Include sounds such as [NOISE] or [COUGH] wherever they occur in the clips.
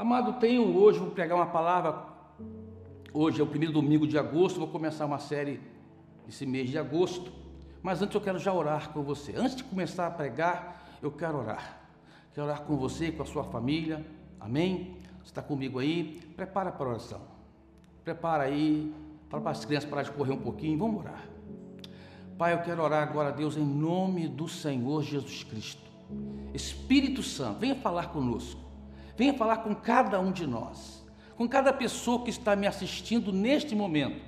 Amado, tenho hoje, vou pregar uma palavra. Hoje é o primeiro domingo de agosto, vou começar uma série esse mês de agosto. Mas antes eu quero já orar com você. Antes de começar a pregar, eu quero orar. Quero orar com você com a sua família. Amém? Você está comigo aí? Prepara para a oração. Prepara aí. Fala para as crianças parar de correr um pouquinho. Vamos orar. Pai, eu quero orar agora, Deus, em nome do Senhor Jesus Cristo. Espírito Santo, venha falar conosco. Venha falar com cada um de nós. Com cada pessoa que está me assistindo neste momento.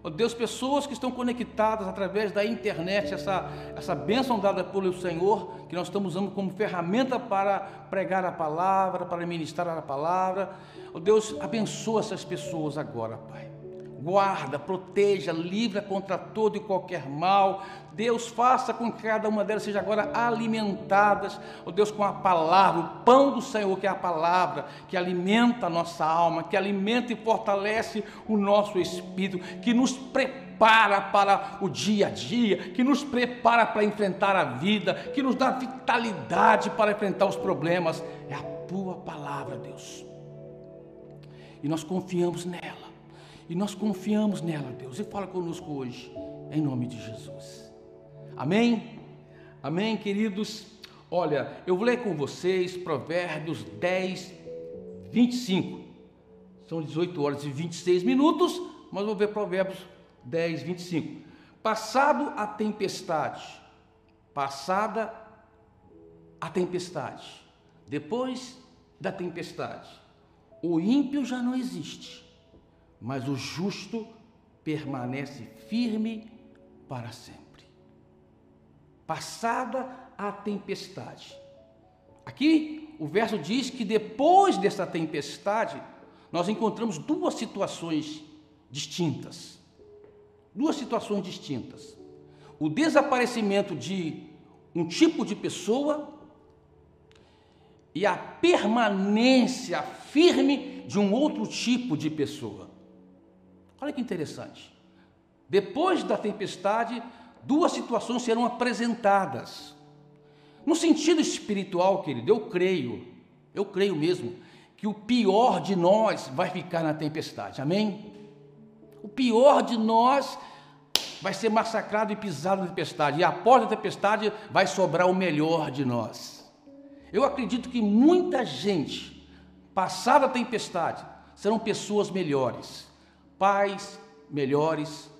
Oh Deus, pessoas que estão conectadas através da internet, essa, essa bênção dada pelo Senhor, que nós estamos usando como ferramenta para pregar a palavra, para ministrar a palavra. Oh Deus, abençoa essas pessoas agora, Pai guarda, proteja, livra contra todo e qualquer mal. Deus, faça com que cada uma delas seja agora alimentadas, oh Deus, com a palavra, o pão do Senhor, que é a palavra, que alimenta a nossa alma, que alimenta e fortalece o nosso espírito, que nos prepara para o dia a dia, que nos prepara para enfrentar a vida, que nos dá vitalidade para enfrentar os problemas. É a tua palavra, Deus. E nós confiamos nela e nós confiamos nela, Deus. E fala conosco hoje, em nome de Jesus. Amém? Amém, queridos? Olha, eu vou ler com vocês Provérbios 10, 25. São 18 horas e 26 minutos, mas vou ver Provérbios 10, 25. Passado a tempestade, passada a tempestade, depois da tempestade, o ímpio já não existe mas o justo permanece firme para sempre. Passada a tempestade. Aqui o verso diz que depois dessa tempestade, nós encontramos duas situações distintas. Duas situações distintas. O desaparecimento de um tipo de pessoa e a permanência firme de um outro tipo de pessoa. Olha que interessante. Depois da tempestade, duas situações serão apresentadas. No sentido espiritual, querido, eu creio, eu creio mesmo, que o pior de nós vai ficar na tempestade, amém? O pior de nós vai ser massacrado e pisado na tempestade, e após a tempestade vai sobrar o melhor de nós. Eu acredito que muita gente, passada a tempestade, serão pessoas melhores pais melhores,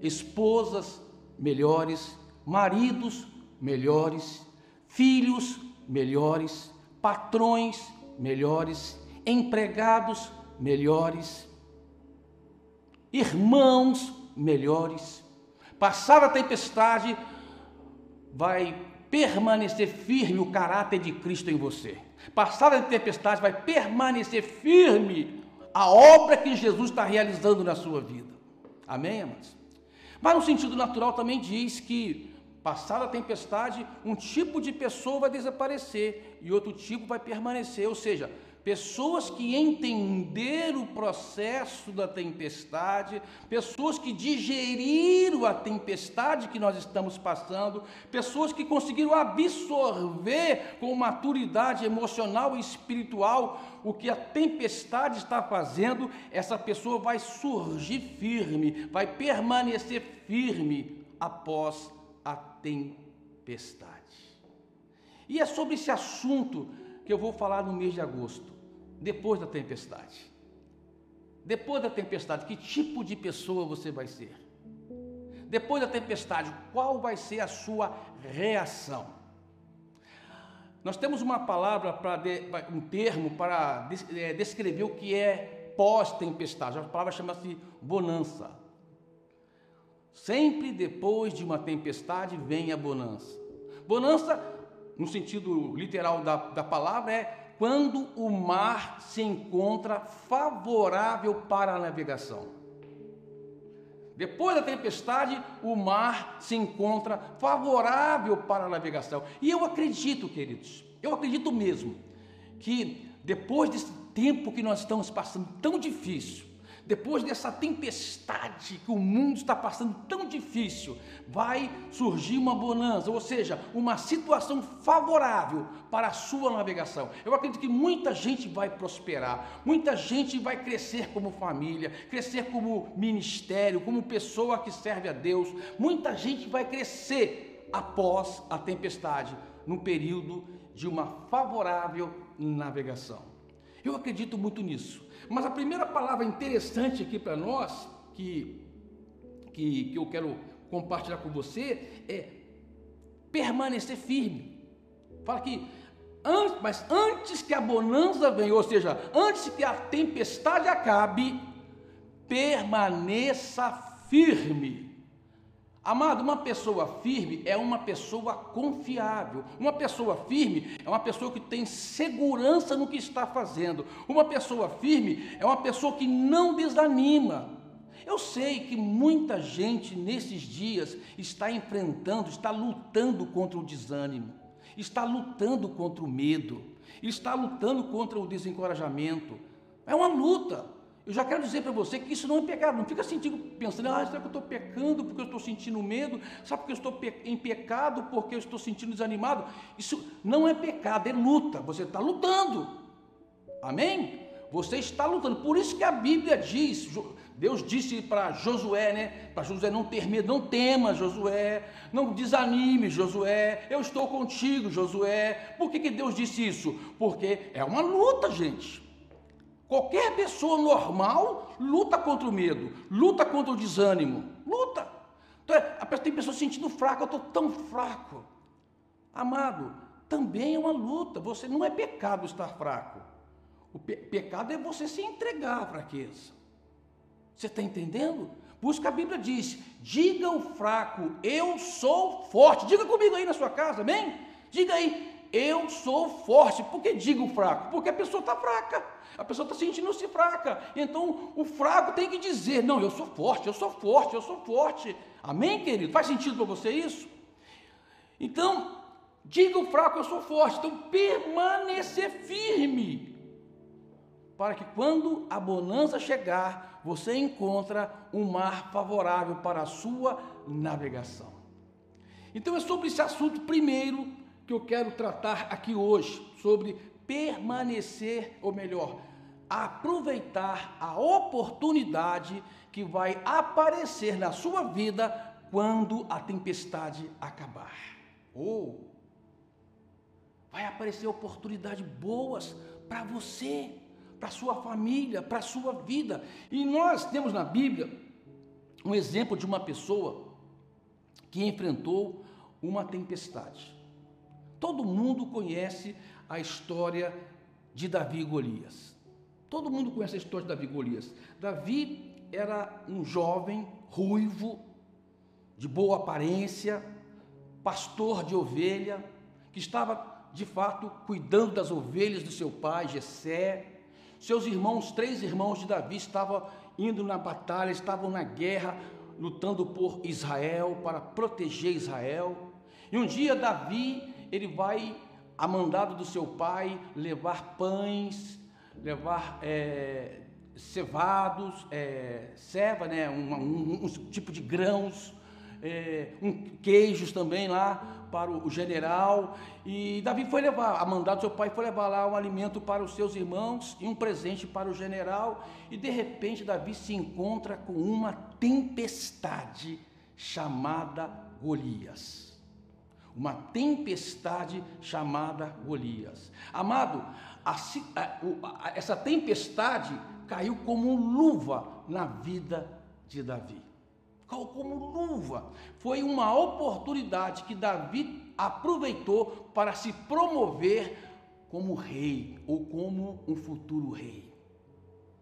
esposas melhores, maridos melhores, filhos melhores, patrões melhores, empregados melhores, irmãos melhores. Passar a tempestade, vai permanecer firme o caráter de Cristo em você. Passar a tempestade, vai permanecer firme a obra que Jesus está realizando na sua vida. Amém, amados? Mas no sentido natural também diz que, passada a tempestade, um tipo de pessoa vai desaparecer e outro tipo vai permanecer. Ou seja, pessoas que entenderam o processo da tempestade, pessoas que digeriram a tempestade que nós estamos passando, pessoas que conseguiram absorver com maturidade emocional e espiritual o que a tempestade está fazendo, essa pessoa vai surgir firme, vai permanecer firme após a tempestade. E é sobre esse assunto que eu vou falar no mês de agosto depois da tempestade. Depois da tempestade, que tipo de pessoa você vai ser? Depois da tempestade, qual vai ser a sua reação? Nós temos uma palavra para um termo para é, descrever o que é pós-tempestade. A palavra chama-se bonança. Sempre depois de uma tempestade vem a bonança. Bonança, no sentido literal da, da palavra, é quando o mar se encontra favorável para a navegação. Depois da tempestade, o mar se encontra favorável para a navegação. E eu acredito, queridos, eu acredito mesmo, que depois desse tempo que nós estamos passando tão difícil, depois dessa tempestade que o mundo está passando tão difícil, vai surgir uma bonança, ou seja, uma situação favorável para a sua navegação. Eu acredito que muita gente vai prosperar, muita gente vai crescer como família, crescer como ministério, como pessoa que serve a Deus. Muita gente vai crescer após a tempestade, num período de uma favorável navegação. Eu acredito muito nisso. Mas a primeira palavra interessante aqui para nós, que, que, que eu quero compartilhar com você, é permanecer firme. Fala que, antes, mas antes que a bonança venha, ou seja, antes que a tempestade acabe, permaneça firme. Amado, uma pessoa firme é uma pessoa confiável. Uma pessoa firme é uma pessoa que tem segurança no que está fazendo. Uma pessoa firme é uma pessoa que não desanima. Eu sei que muita gente nesses dias está enfrentando, está lutando contra o desânimo, está lutando contra o medo, está lutando contra o desencorajamento. É uma luta. Eu já quero dizer para você que isso não é pecado. Não fica sentindo, pensando, ah, será que eu estou pecando porque eu estou sentindo medo? Sabe porque eu estou em pecado porque eu estou sentindo desanimado? Isso não é pecado, é luta. Você está lutando. Amém? Você está lutando. Por isso que a Bíblia diz, Deus disse para Josué, né? Para Josué não ter medo, não tema, Josué, não desanime, Josué, eu estou contigo, Josué. Por que, que Deus disse isso? Porque é uma luta, gente. Qualquer pessoa normal luta contra o medo, luta contra o desânimo, luta. Então, tem pessoas se sentindo fraca, eu estou tão fraco. Amado, também é uma luta. Você não é pecado estar fraco. O pe pecado é você se entregar à fraqueza. Você está entendendo? Por isso que a Bíblia diz: diga o fraco, eu sou forte. Diga comigo aí na sua casa, amém? Diga aí, eu sou forte. Por que digo fraco? Porque a pessoa está fraca. A pessoa está sentindo-se fraca. Então o fraco tem que dizer: Não, eu sou forte, eu sou forte, eu sou forte. Amém, querido? Faz sentido para você isso? Então, diga o fraco, eu sou forte. Então, permanecer firme. Para que quando a bonança chegar, você encontra um mar favorável para a sua navegação. Então é sobre esse assunto primeiro que eu quero tratar aqui hoje, sobre permanecer, ou melhor, aproveitar a oportunidade que vai aparecer na sua vida quando a tempestade acabar. Ou vai aparecer oportunidades boas para você, para sua família, para sua vida. E nós temos na Bíblia um exemplo de uma pessoa que enfrentou uma tempestade. Todo mundo conhece a história de Davi e Golias. Todo mundo conhece a história de Davi e Golias. Davi era um jovem ruivo, de boa aparência, pastor de ovelha, que estava de fato cuidando das ovelhas do seu pai, Jessé. Seus irmãos, três irmãos de Davi, estavam indo na batalha, estavam na guerra, lutando por Israel, para proteger Israel. E um dia Davi ele vai, a mandado do seu pai, levar pães, levar é, cevados, é, ceva, né, um, um, um, tipo de grãos, é, um, queijos também lá para o, general. E Davi foi levar, a mandado do seu pai foi levar lá um alimento para os seus irmãos e um presente para o general. E de repente Davi se encontra com uma tempestade chamada Golias uma tempestade chamada Golias. Amado, a, a, a, essa tempestade caiu como luva na vida de Davi. Caiu como luva. Foi uma oportunidade que Davi aproveitou para se promover como rei ou como um futuro rei.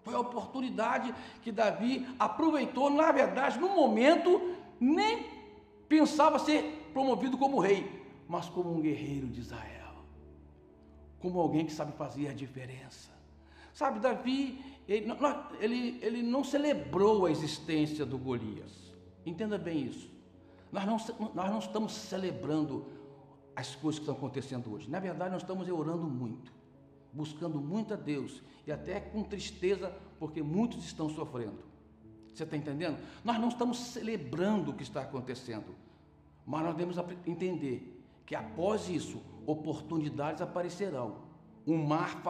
Foi a oportunidade que Davi aproveitou, na verdade, no momento, nem pensava ser promovido como rei, mas como um guerreiro de Israel, como alguém que sabe fazer a diferença. Sabe, Davi, ele, ele, ele não celebrou a existência do Golias. Entenda bem isso. Nós não, nós não estamos celebrando as coisas que estão acontecendo hoje. Na verdade, nós estamos orando muito. buscando muito a Deus e até com tristeza, porque muitos estão sofrendo. Você está entendendo? Nós não estamos celebrando o que está acontecendo, mas nós devemos entender que após isso, oportunidades aparecerão. Um mar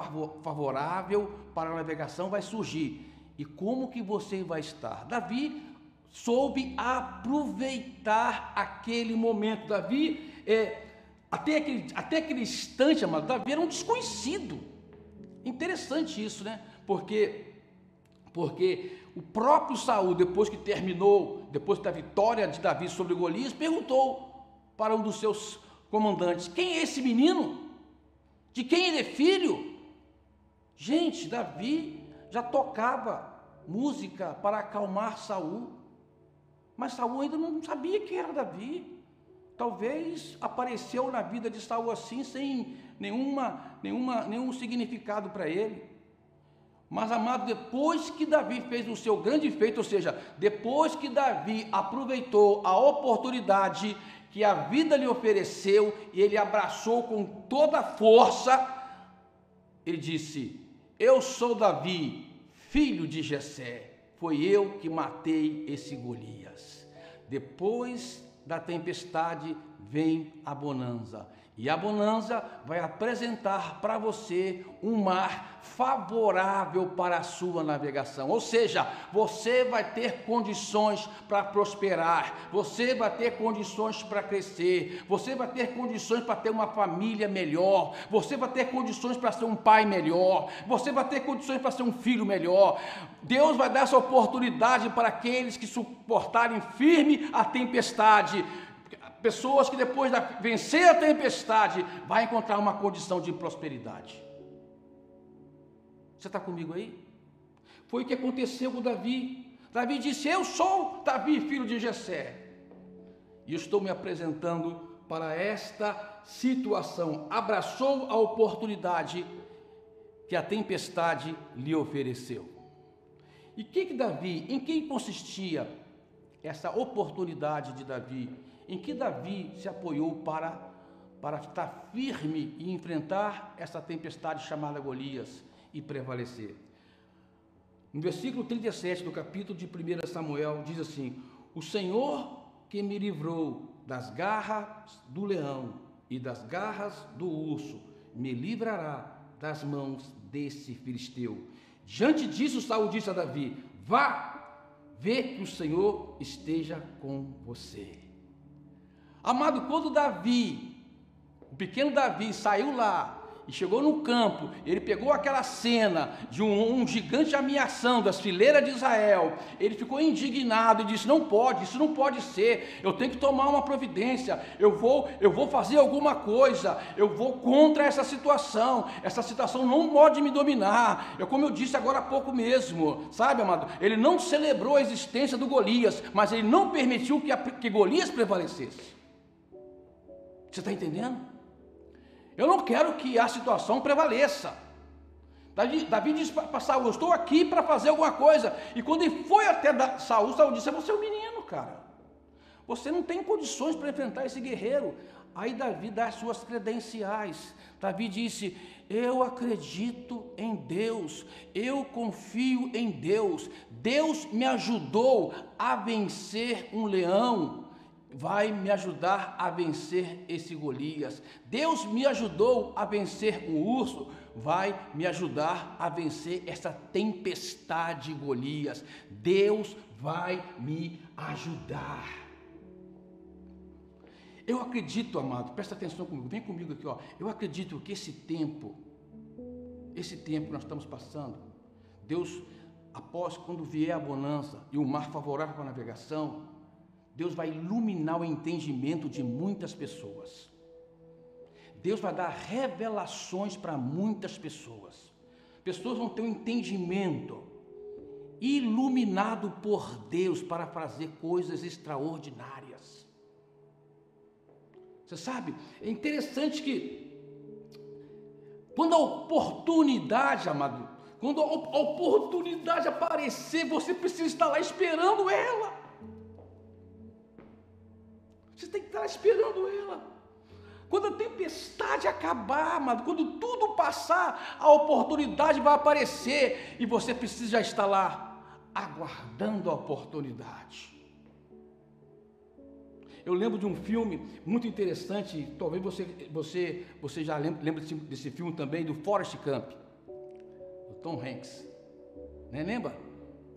favorável para a navegação vai surgir. E como que você vai estar? Davi soube aproveitar aquele momento. Davi, é, até, aquele, até aquele instante, amado, Davi era um desconhecido. Interessante isso, né? Porque, porque o próprio Saul, depois que terminou, depois da vitória de Davi sobre Golias, perguntou para um dos seus comandantes: quem é esse menino? De quem ele é filho? Gente, Davi já tocava música para acalmar Saul. Mas Saul ainda não sabia quem era Davi. Talvez apareceu na vida de Saul assim, sem nenhuma, nenhuma, nenhum significado para ele. Mas, amado, depois que Davi fez o seu grande feito, ou seja, depois que Davi aproveitou a oportunidade que a vida lhe ofereceu e ele abraçou com toda a força, ele disse: Eu sou Davi, filho de Jessé foi eu que matei esse Golias. Depois da tempestade vem a bonança. E a bonança vai apresentar para você um mar favorável para a sua navegação. Ou seja, você vai ter condições para prosperar, você vai ter condições para crescer, você vai ter condições para ter uma família melhor, você vai ter condições para ser um pai melhor, você vai ter condições para ser um filho melhor. Deus vai dar essa oportunidade para aqueles que suportarem firme a tempestade pessoas que depois de vencer a tempestade vai encontrar uma condição de prosperidade. Você está comigo aí? Foi o que aconteceu com Davi. Davi disse: Eu sou Davi, filho de Jessé. E estou me apresentando para esta situação. Abraçou a oportunidade que a tempestade lhe ofereceu. E que que Davi, em que consistia essa oportunidade de Davi em que Davi se apoiou para, para estar firme e enfrentar essa tempestade chamada Golias e prevalecer. No versículo 37 do capítulo de 1 Samuel, diz assim: O Senhor que me livrou das garras do leão e das garras do urso, me livrará das mãos desse filisteu. Diante disso, Saul disse a Davi: Vá, vê que o Senhor esteja com você. Amado, quando Davi, o pequeno Davi, saiu lá e chegou no campo, ele pegou aquela cena de um, um, gigante ameaçando as fileiras de Israel, ele ficou indignado e disse: Não pode, isso não pode ser, eu tenho que tomar uma providência, eu vou, eu vou fazer alguma coisa, eu vou contra essa situação, essa situação não pode me dominar. É como eu disse agora há pouco mesmo, sabe, amado? Ele não celebrou a existência do Golias, mas ele não permitiu que, a, que Golias prevalecesse. Você está entendendo? Eu não quero que a situação prevaleça. Davi, Davi disse para Saul: Eu estou aqui para fazer alguma coisa. E quando ele foi até Saul, Saul disse: Você é um menino, cara. Você não tem condições para enfrentar esse guerreiro. Aí Davi dá as suas credenciais. Davi disse: Eu acredito em Deus, eu confio em Deus. Deus me ajudou a vencer um leão vai me ajudar a vencer esse Golias. Deus me ajudou a vencer um urso, vai me ajudar a vencer essa tempestade Golias. Deus vai me ajudar. Eu acredito, amado, presta atenção comigo, vem comigo aqui, ó. Eu acredito que esse tempo, esse tempo que nós estamos passando, Deus, após quando vier a bonança e o mar favorável para a navegação, Deus vai iluminar o entendimento de muitas pessoas. Deus vai dar revelações para muitas pessoas. Pessoas vão ter um entendimento iluminado por Deus para fazer coisas extraordinárias. Você sabe, é interessante que quando a oportunidade, amado, quando a oportunidade aparecer, você precisa estar lá esperando ela. Você tem que estar esperando ela. Quando a tempestade acabar, amado, quando tudo passar, a oportunidade vai aparecer e você precisa já estar lá, aguardando a oportunidade. Eu lembro de um filme muito interessante, talvez você, você, você já lembre, lembre desse, desse filme também, do Forrest Camp, do Tom Hanks. Né? Lembra?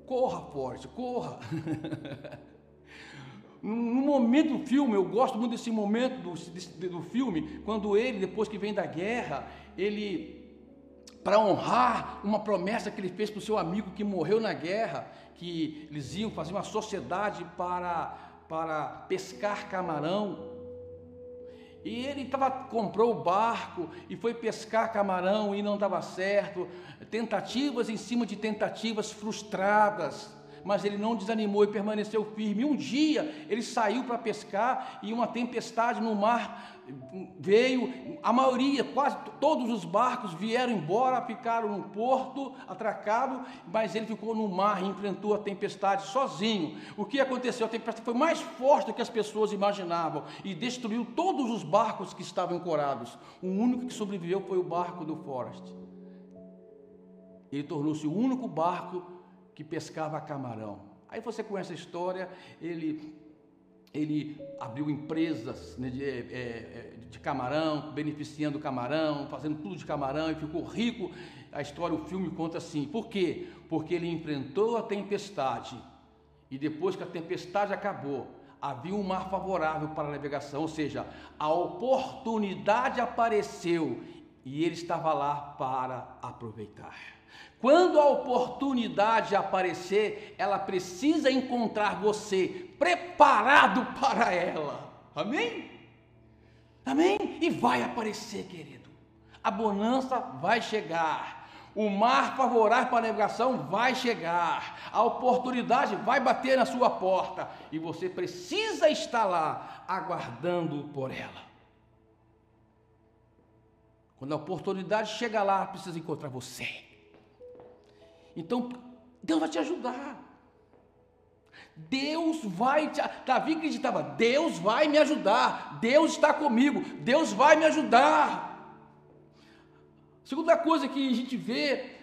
Corra, Forrest, corra! [LAUGHS] No momento do filme, eu gosto muito desse momento do, do filme, quando ele, depois que vem da guerra, ele, para honrar uma promessa que ele fez para o seu amigo que morreu na guerra, que eles iam fazer uma sociedade para, para pescar camarão. E ele tava, comprou o barco e foi pescar camarão e não dava certo. Tentativas em cima de tentativas frustradas mas ele não desanimou e permaneceu firme. Um dia ele saiu para pescar e uma tempestade no mar veio, a maioria, quase todos os barcos vieram embora, ficaram no porto, atracado, mas ele ficou no mar e enfrentou a tempestade sozinho. O que aconteceu? A tempestade foi mais forte do que as pessoas imaginavam e destruiu todos os barcos que estavam ancorados. O único que sobreviveu foi o barco do Forrest. Ele tornou-se o único barco que pescava camarão. Aí você conhece a história, ele, ele abriu empresas né, de, é, é, de camarão, beneficiando camarão, fazendo tudo de camarão e ficou rico. A história, o filme conta assim. Por quê? Porque ele enfrentou a tempestade e depois que a tempestade acabou, havia um mar favorável para a navegação, ou seja, a oportunidade apareceu e ele estava lá para aproveitar. Quando a oportunidade aparecer, ela precisa encontrar você preparado [LAUGHS] para ela. Amém? Amém? E vai aparecer, querido. A bonança vai chegar. O mar favorável para a navegação vai chegar. A oportunidade vai bater na sua porta. E você precisa estar lá, aguardando por ela. Quando a oportunidade chega lá, precisa encontrar você. Então, Deus vai te ajudar. Deus vai te. Davi acreditava: Deus vai me ajudar. Deus está comigo. Deus vai me ajudar. Segunda coisa que a gente vê,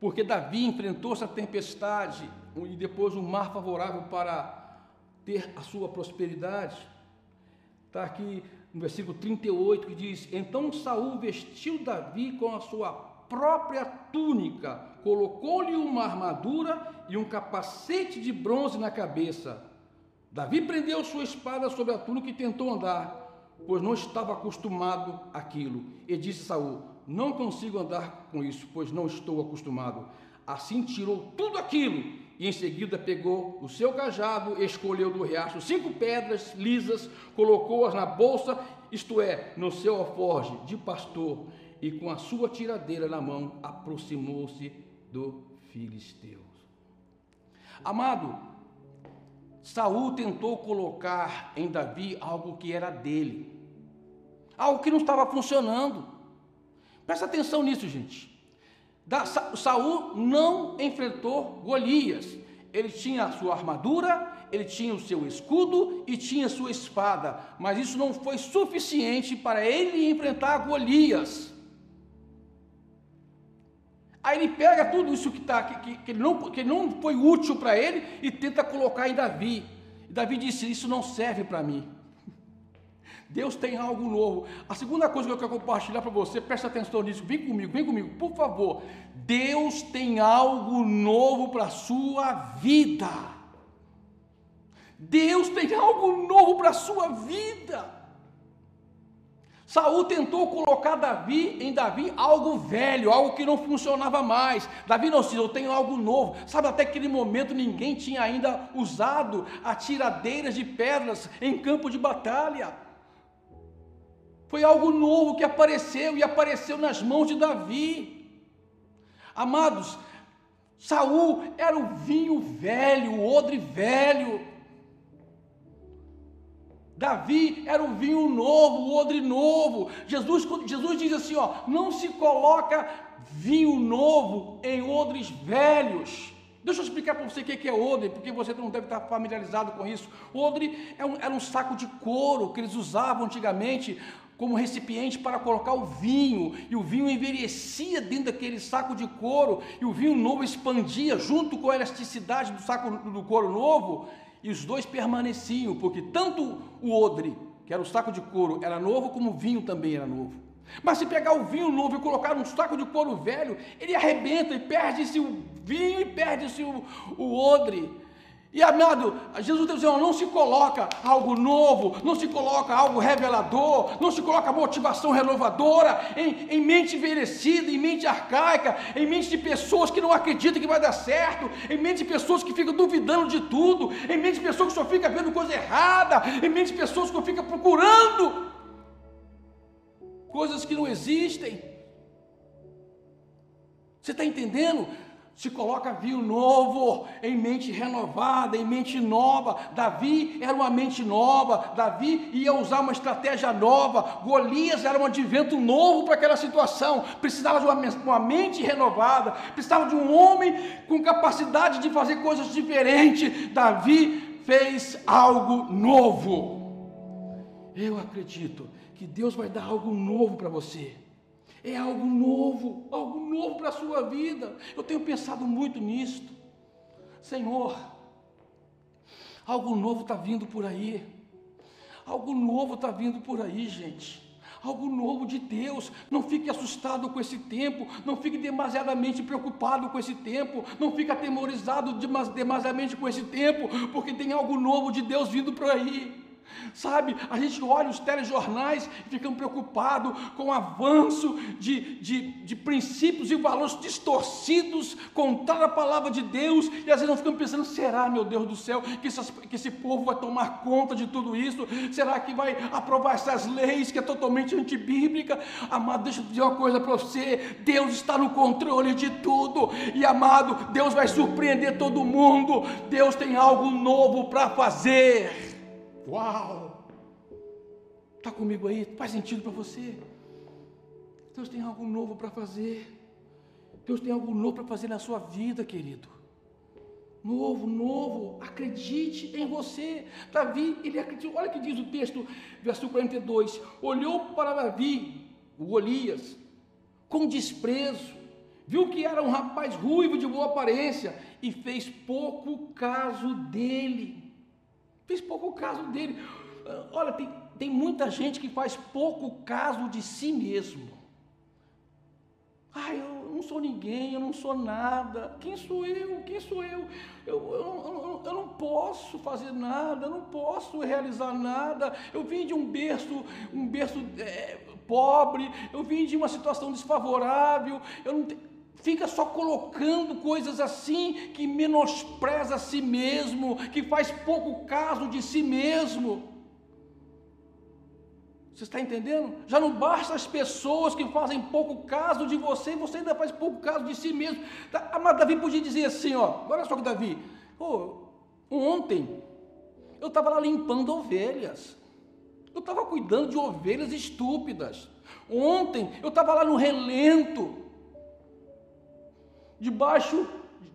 porque Davi enfrentou essa tempestade e depois um mar favorável para ter a sua prosperidade. Está aqui no versículo 38 que diz: Então Saul vestiu Davi com a sua própria túnica, colocou-lhe uma armadura e um capacete de bronze na cabeça. Davi prendeu sua espada sobre a túnica e tentou andar, pois não estava acostumado àquilo. E disse Saul: Não consigo andar com isso, pois não estou acostumado. Assim tirou tudo aquilo e em seguida pegou o seu cajado, escolheu do riacho cinco pedras lisas, colocou-as na bolsa, isto é, no seu alforge de pastor, e com a sua tiradeira na mão aproximou-se do filisteu. Amado, Saul tentou colocar em Davi algo que era dele, algo que não estava funcionando. Presta atenção nisso, gente. Da, Saul não enfrentou Golias. Ele tinha a sua armadura, ele tinha o seu escudo e tinha a sua espada, mas isso não foi suficiente para ele enfrentar Golias. Aí ele pega tudo isso que, tá, que, que, ele, não, que não foi útil para ele e tenta colocar em Davi. E Davi disse: Isso não serve para mim. [LAUGHS] Deus tem algo novo. A segunda coisa que eu quero compartilhar para você, presta atenção nisso, vem comigo, vem comigo, por favor. Deus tem algo novo para a sua vida. Deus tem algo novo para a sua vida. Saul tentou colocar Davi em Davi algo velho, algo que não funcionava mais. Davi não disse, eu tenho algo novo. Sabe, até aquele momento ninguém tinha ainda usado atiradeiras de pedras em campo de batalha. Foi algo novo que apareceu e apareceu nas mãos de Davi. Amados, Saul era o vinho velho, o odre velho. Davi era o vinho novo, o odre novo. Jesus, Jesus diz assim: ó, não se coloca vinho novo em odres velhos. Deixa eu explicar para você o que é odre, porque você não deve estar familiarizado com isso. Odre é um, era um saco de couro que eles usavam antigamente como recipiente para colocar o vinho, e o vinho envelhecia dentro daquele saco de couro, e o vinho novo expandia junto com a elasticidade do saco do couro novo, e os dois permaneciam, porque tanto o odre, que era o saco de couro, era novo, como o vinho também era novo. Mas se pegar o vinho novo e colocar num saco de couro velho, ele arrebenta e perde-se o vinho e perde-se o, o odre. E amado, Jesus está dizendo, não se coloca algo novo, não se coloca algo revelador, não se coloca motivação renovadora em, em, mente envelhecida, em mente arcaica, em mente de pessoas que não acreditam que vai dar certo, em mente de pessoas que ficam duvidando de tudo, em mente de pessoas que só ficam vendo coisa errada, em mente de pessoas que ficam procurando coisas que não existem. Você está entendendo? Se coloca vinho novo, em mente renovada, em mente nova. Davi era uma mente nova, Davi ia usar uma estratégia nova, Golias era um advento novo para aquela situação, precisava de uma, uma mente renovada, precisava de um homem com capacidade de fazer coisas diferentes. Davi fez algo novo. Eu acredito que Deus vai dar algo novo para você. É algo novo, algo novo para a sua vida. Eu tenho pensado muito nisto. Senhor, algo novo está vindo por aí. Algo novo está vindo por aí, gente. Algo novo de Deus. Não fique assustado com esse tempo. Não fique demasiadamente preocupado com esse tempo. Não fique atemorizado demasiadamente com esse tempo, porque tem algo novo de Deus vindo por aí. Sabe, a gente olha os telejornais e fica preocupado com o avanço de, de, de princípios e valores distorcidos contra a palavra de Deus, e às vezes nós ficamos pensando: será, meu Deus do céu, que, essas, que esse povo vai tomar conta de tudo isso? Será que vai aprovar essas leis que é totalmente antibíblica? Amado, deixa eu dizer uma coisa para você: Deus está no controle de tudo, e amado, Deus vai surpreender todo mundo, Deus tem algo novo para fazer. Uau! Está comigo aí? Faz sentido para você? Deus tem algo novo para fazer. Deus tem algo novo para fazer na sua vida, querido. Novo, novo, acredite em você. Davi, ele acreditou. Olha o que diz o texto, versículo 42. Olhou para Davi, o Golias, com desprezo, viu que era um rapaz ruivo de boa aparência e fez pouco caso dele. Fez pouco caso dele. Olha, tem, tem muita gente que faz pouco caso de si mesmo. Ah, eu não sou ninguém, eu não sou nada. Quem sou eu? Quem sou eu? Eu, eu, eu, eu não posso fazer nada, eu não posso realizar nada. Eu vim de um berço, um berço é, pobre, eu vim de uma situação desfavorável. Eu não tenho fica só colocando coisas assim que menospreza a si mesmo, que faz pouco caso de si mesmo. Você está entendendo? Já não basta as pessoas que fazem pouco caso de você, você ainda faz pouco caso de si mesmo. Tá, mas Davi podia dizer assim, ó, olha só que Davi, oh, ontem eu estava lá limpando ovelhas, eu estava cuidando de ovelhas estúpidas. Ontem eu estava lá no relento, debaixo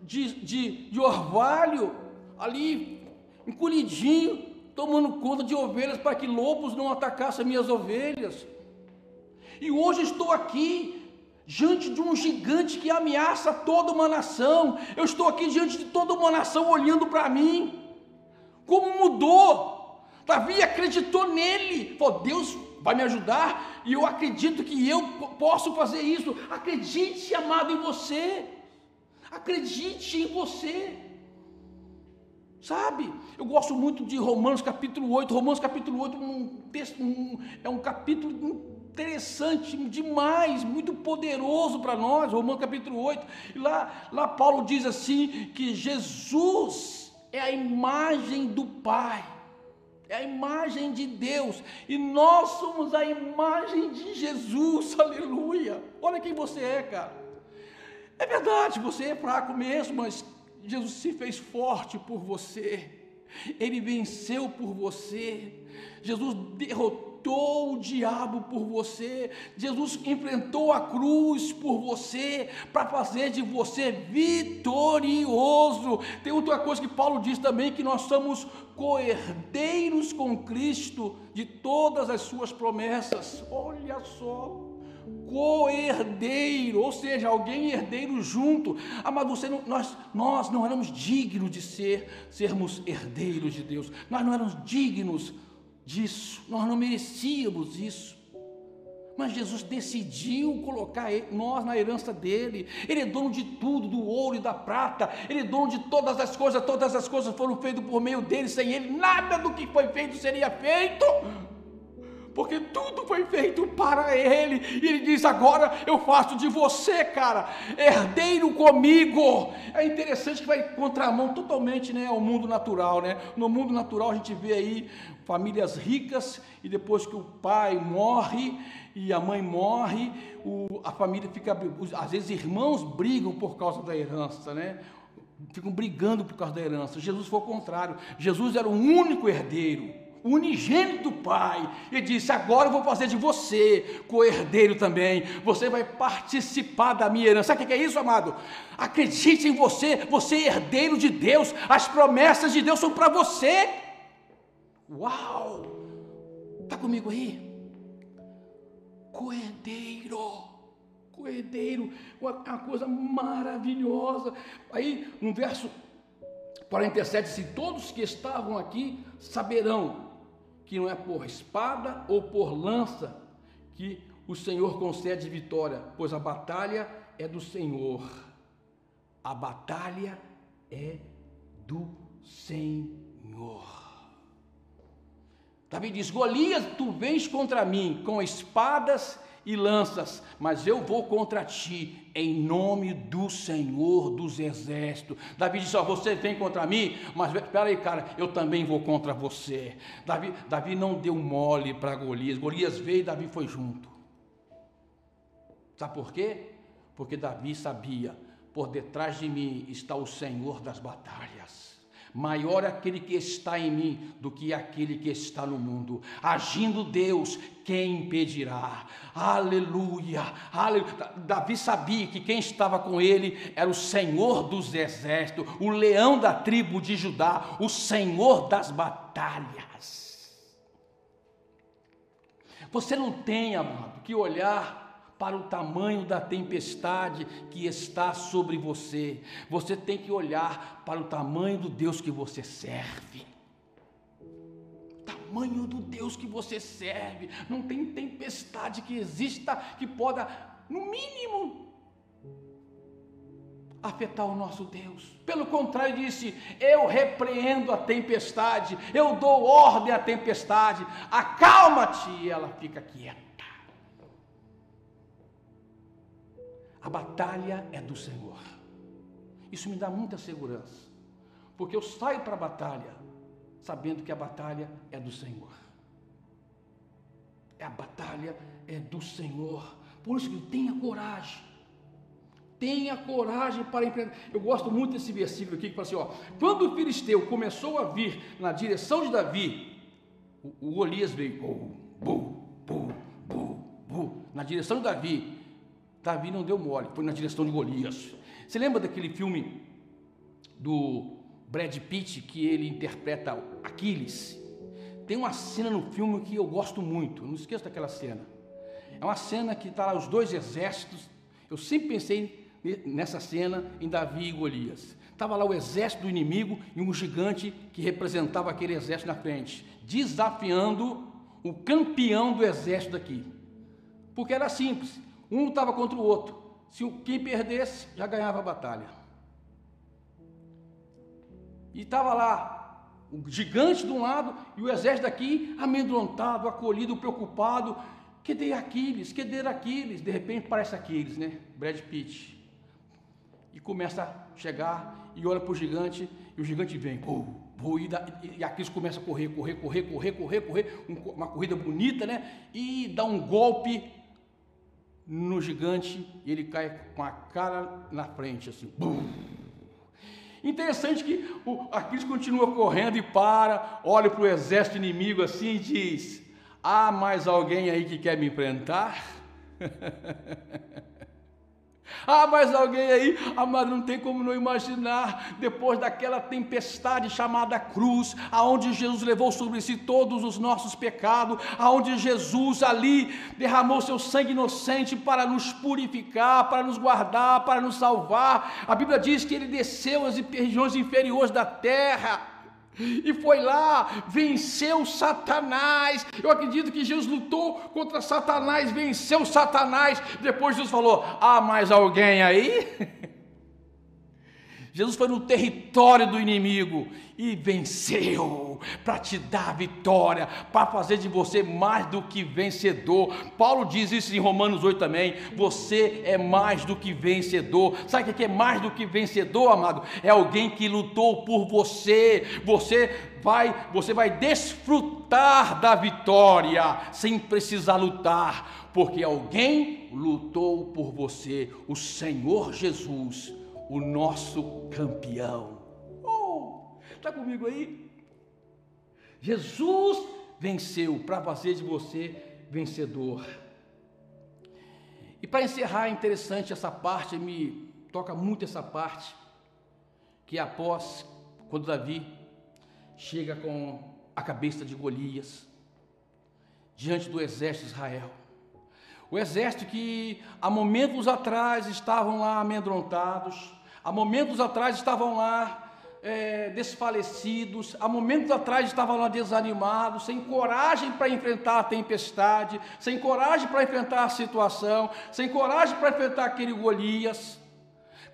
de, de, de orvalho, ali, encolhidinho, tomando conta de ovelhas para que lobos não atacassem minhas ovelhas. E hoje estou aqui, diante de um gigante que ameaça toda uma nação. Eu estou aqui diante de toda uma nação olhando para mim. Como mudou? Davi acreditou nele. Falou, Deus vai me ajudar e eu acredito que eu posso fazer isso. Acredite, amado, em você. Acredite em você. Sabe? Eu gosto muito de Romanos capítulo 8. Romanos capítulo 8 um texto, um, é um capítulo interessante demais, muito poderoso para nós. Romanos capítulo 8. E lá, lá Paulo diz assim: que Jesus é a imagem do Pai. É a imagem de Deus, e nós somos a imagem de Jesus, [LAUGHS] aleluia. Olha quem você é, cara. É verdade, você é fraco mesmo, mas Jesus se fez forte por você. Ele venceu por você. Jesus derrotou o diabo por você. Jesus enfrentou a cruz por você, para fazer de você vitorioso. Tem outra coisa que Paulo diz também: que nós somos coerdeiros com Cristo de todas as suas promessas. Olha só co-herdeiro, ou seja, alguém herdeiro junto. Amado, você não, nós, nós não éramos dignos de ser, sermos herdeiros de Deus. Nós não éramos dignos disso. Nós não merecíamos isso. Mas Jesus decidiu colocar nós na herança dele. Ele é dono de tudo, do ouro e da prata. Ele é dono de todas as coisas. Todas as coisas foram feitas por meio dele. Sem ele, nada do que foi feito seria feito porque tudo foi feito para Ele, e Ele diz: agora eu faço de você, cara, herdeiro comigo. É interessante que vai contramão totalmente né, ao mundo natural, né? No mundo natural a gente vê aí famílias ricas, e depois que o pai morre e a mãe morre, o, a família fica, às vezes irmãos brigam por causa da herança, né? Ficam brigando por causa da herança. Jesus foi o contrário. Jesus era o único herdeiro o unigênito Pai, e disse: Agora eu vou fazer de você co-herdeiro também, você vai participar da minha herança. Sabe o que é isso, amado? Acredite em você, você é herdeiro de Deus, as promessas de Deus são para você. Uau! Está comigo aí? Co-herdeiro co-herdeiro, uma coisa maravilhosa. Aí, no verso 47, se todos que estavam aqui saberão que não é por espada ou por lança que o Senhor concede vitória, pois a batalha é do Senhor. A batalha é do Senhor. Davi diz: Golias, tu vens contra mim com espadas e lanças, mas eu vou contra ti em nome do Senhor dos Exércitos. Davi disse: Ó, você vem contra mim, mas espera aí, cara, eu também vou contra você. Davi, Davi não deu mole para Golias. Golias veio e Davi foi junto. Sabe por quê? Porque Davi sabia: por detrás de mim está o Senhor das batalhas. Maior aquele que está em mim do que aquele que está no mundo. Agindo Deus, quem impedirá? Aleluia, aleluia. Davi sabia que quem estava com ele era o Senhor dos exércitos, o leão da tribo de Judá, o Senhor das batalhas. Você não tem, amado, que olhar para o tamanho da tempestade que está sobre você. Você tem que olhar para o tamanho do Deus que você serve. Tamanho do Deus que você serve. Não tem tempestade que exista que possa, no mínimo, afetar o nosso Deus. Pelo contrário, disse: Eu repreendo a tempestade, eu dou ordem à tempestade, acalma-te, e ela fica quieta. A batalha é do Senhor. Isso me dá muita segurança, porque eu saio para a batalha sabendo que a batalha é do Senhor. A batalha é do Senhor. Por isso que tenha coragem. Tenha coragem para empreender. Eu gosto muito desse versículo aqui que fala assim: ó, quando o filisteu começou a vir na direção de Davi, o, o Golias veio, bu, bu, bu, bu, na direção de Davi, Davi não deu mole, foi na direção de Golias. Você lembra daquele filme do Brad Pitt que ele interpreta Aquiles? Tem uma cena no filme que eu gosto muito, não esqueça daquela cena. É uma cena que está lá os dois exércitos. Eu sempre pensei nessa cena em Davi e Golias. Estava lá o exército do inimigo e um gigante que representava aquele exército na frente, desafiando o campeão do exército daqui. Porque era simples, um lutava contra o outro. Se quem perdesse, já ganhava a batalha. E estava lá o gigante de um lado e o exército daqui, amedrontado, acolhido, preocupado. Cadê Aquiles? Cadê Aquiles? De repente parece Aquiles, né? Brad Pitt. E começa a chegar e olha para o gigante, e o gigante vem. E, e Aquiles começa a correr, correr, correr, correr, correr, correr. uma corrida bonita, né? E dá um golpe no gigante e ele cai com a cara na frente, assim. Bum. Interessante que o, Aquiles continua correndo e para, olha para o exército inimigo assim e diz: Há mais alguém aí que quer me enfrentar? [LAUGHS] Ah, mas alguém aí, amado, não tem como não imaginar, depois daquela tempestade chamada cruz, aonde Jesus levou sobre si todos os nossos pecados, aonde Jesus ali derramou seu sangue inocente para nos purificar, para nos guardar, para nos salvar. A Bíblia diz que ele desceu às regiões inferiores da terra e foi lá, venceu Satanás. Eu acredito que Jesus lutou contra Satanás, venceu Satanás. Depois Jesus falou: Há mais alguém aí? [LAUGHS] Jesus foi no território do inimigo e venceu para te dar vitória, para fazer de você mais do que vencedor. Paulo diz isso em Romanos 8 também. Você é mais do que vencedor. Sabe o que é mais do que vencedor, amado? É alguém que lutou por você. Você vai, você vai desfrutar da vitória sem precisar lutar, porque alguém lutou por você, o Senhor Jesus o nosso campeão. Está oh, comigo aí? Jesus venceu para fazer de você vencedor. E para encerrar, é interessante essa parte, me toca muito essa parte, que é após, quando Davi chega com a cabeça de Golias, diante do exército de Israel. O exército que há momentos atrás estavam lá amedrontados, há momentos atrás estavam lá é, desfalecidos, há momentos atrás estavam lá desanimados, sem coragem para enfrentar a tempestade, sem coragem para enfrentar a situação, sem coragem para enfrentar aquele Golias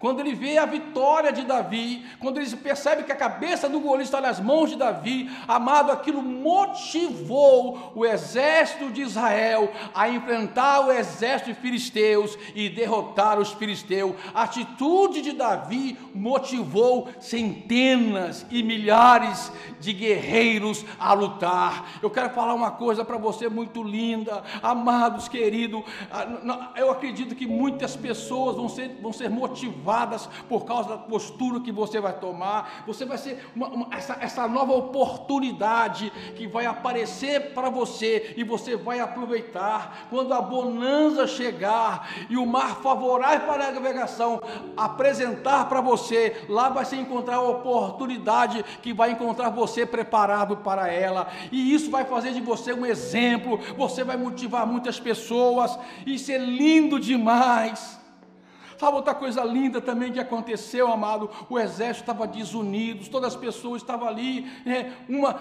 quando ele vê a vitória de Davi, quando ele percebe que a cabeça do Golias está nas mãos de Davi, amado, aquilo motivou o exército de Israel a enfrentar o exército de filisteus e derrotar os filisteus. A atitude de Davi motivou centenas e milhares de guerreiros a lutar. Eu quero falar uma coisa para você muito linda, amados, queridos. Ah, eu acredito que muitas pessoas vão ser, vão ser motivadas por causa da postura que você vai tomar. Você vai ser uma, uma, essa, essa nova oportunidade que vai aparecer para você e você vai aproveitar. Quando a bonança chegar e o mar favorável para a navegação apresentar para você, lá vai se encontrar a oportunidade que vai encontrar você preparado para ela. E isso vai fazer de você um exemplo. Você vai motivar muitas pessoas. Isso é lindo demais. Sabe outra coisa linda também que aconteceu, amado? O exército estava desunido, todas as pessoas estavam ali, é, uma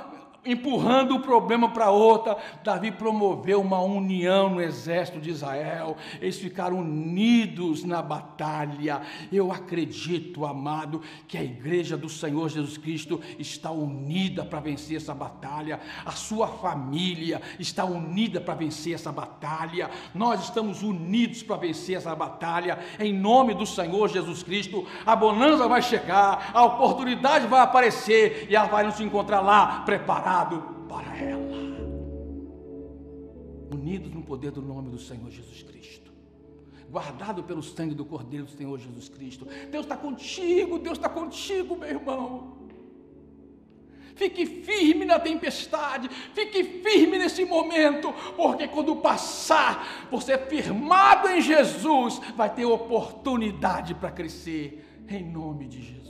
empurrando o problema para outra. Davi promoveu uma união no exército de Israel. Eles ficaram unidos na batalha. Eu acredito, amado, que a igreja do Senhor Jesus Cristo está unida para vencer essa batalha. A sua família está unida para vencer essa batalha. Nós estamos unidos para vencer essa batalha. Em nome do Senhor Jesus Cristo, a bonança vai chegar, a oportunidade vai aparecer e ela vai nos encontrar lá preparada para ela. Unidos no poder do nome do Senhor Jesus Cristo. Guardado pelo sangue do Cordeiro do Senhor Jesus Cristo. Deus está contigo, Deus está contigo, meu irmão. Fique firme na tempestade, fique firme nesse momento, porque quando passar, você firmado em Jesus, vai ter oportunidade para crescer, em nome de Jesus.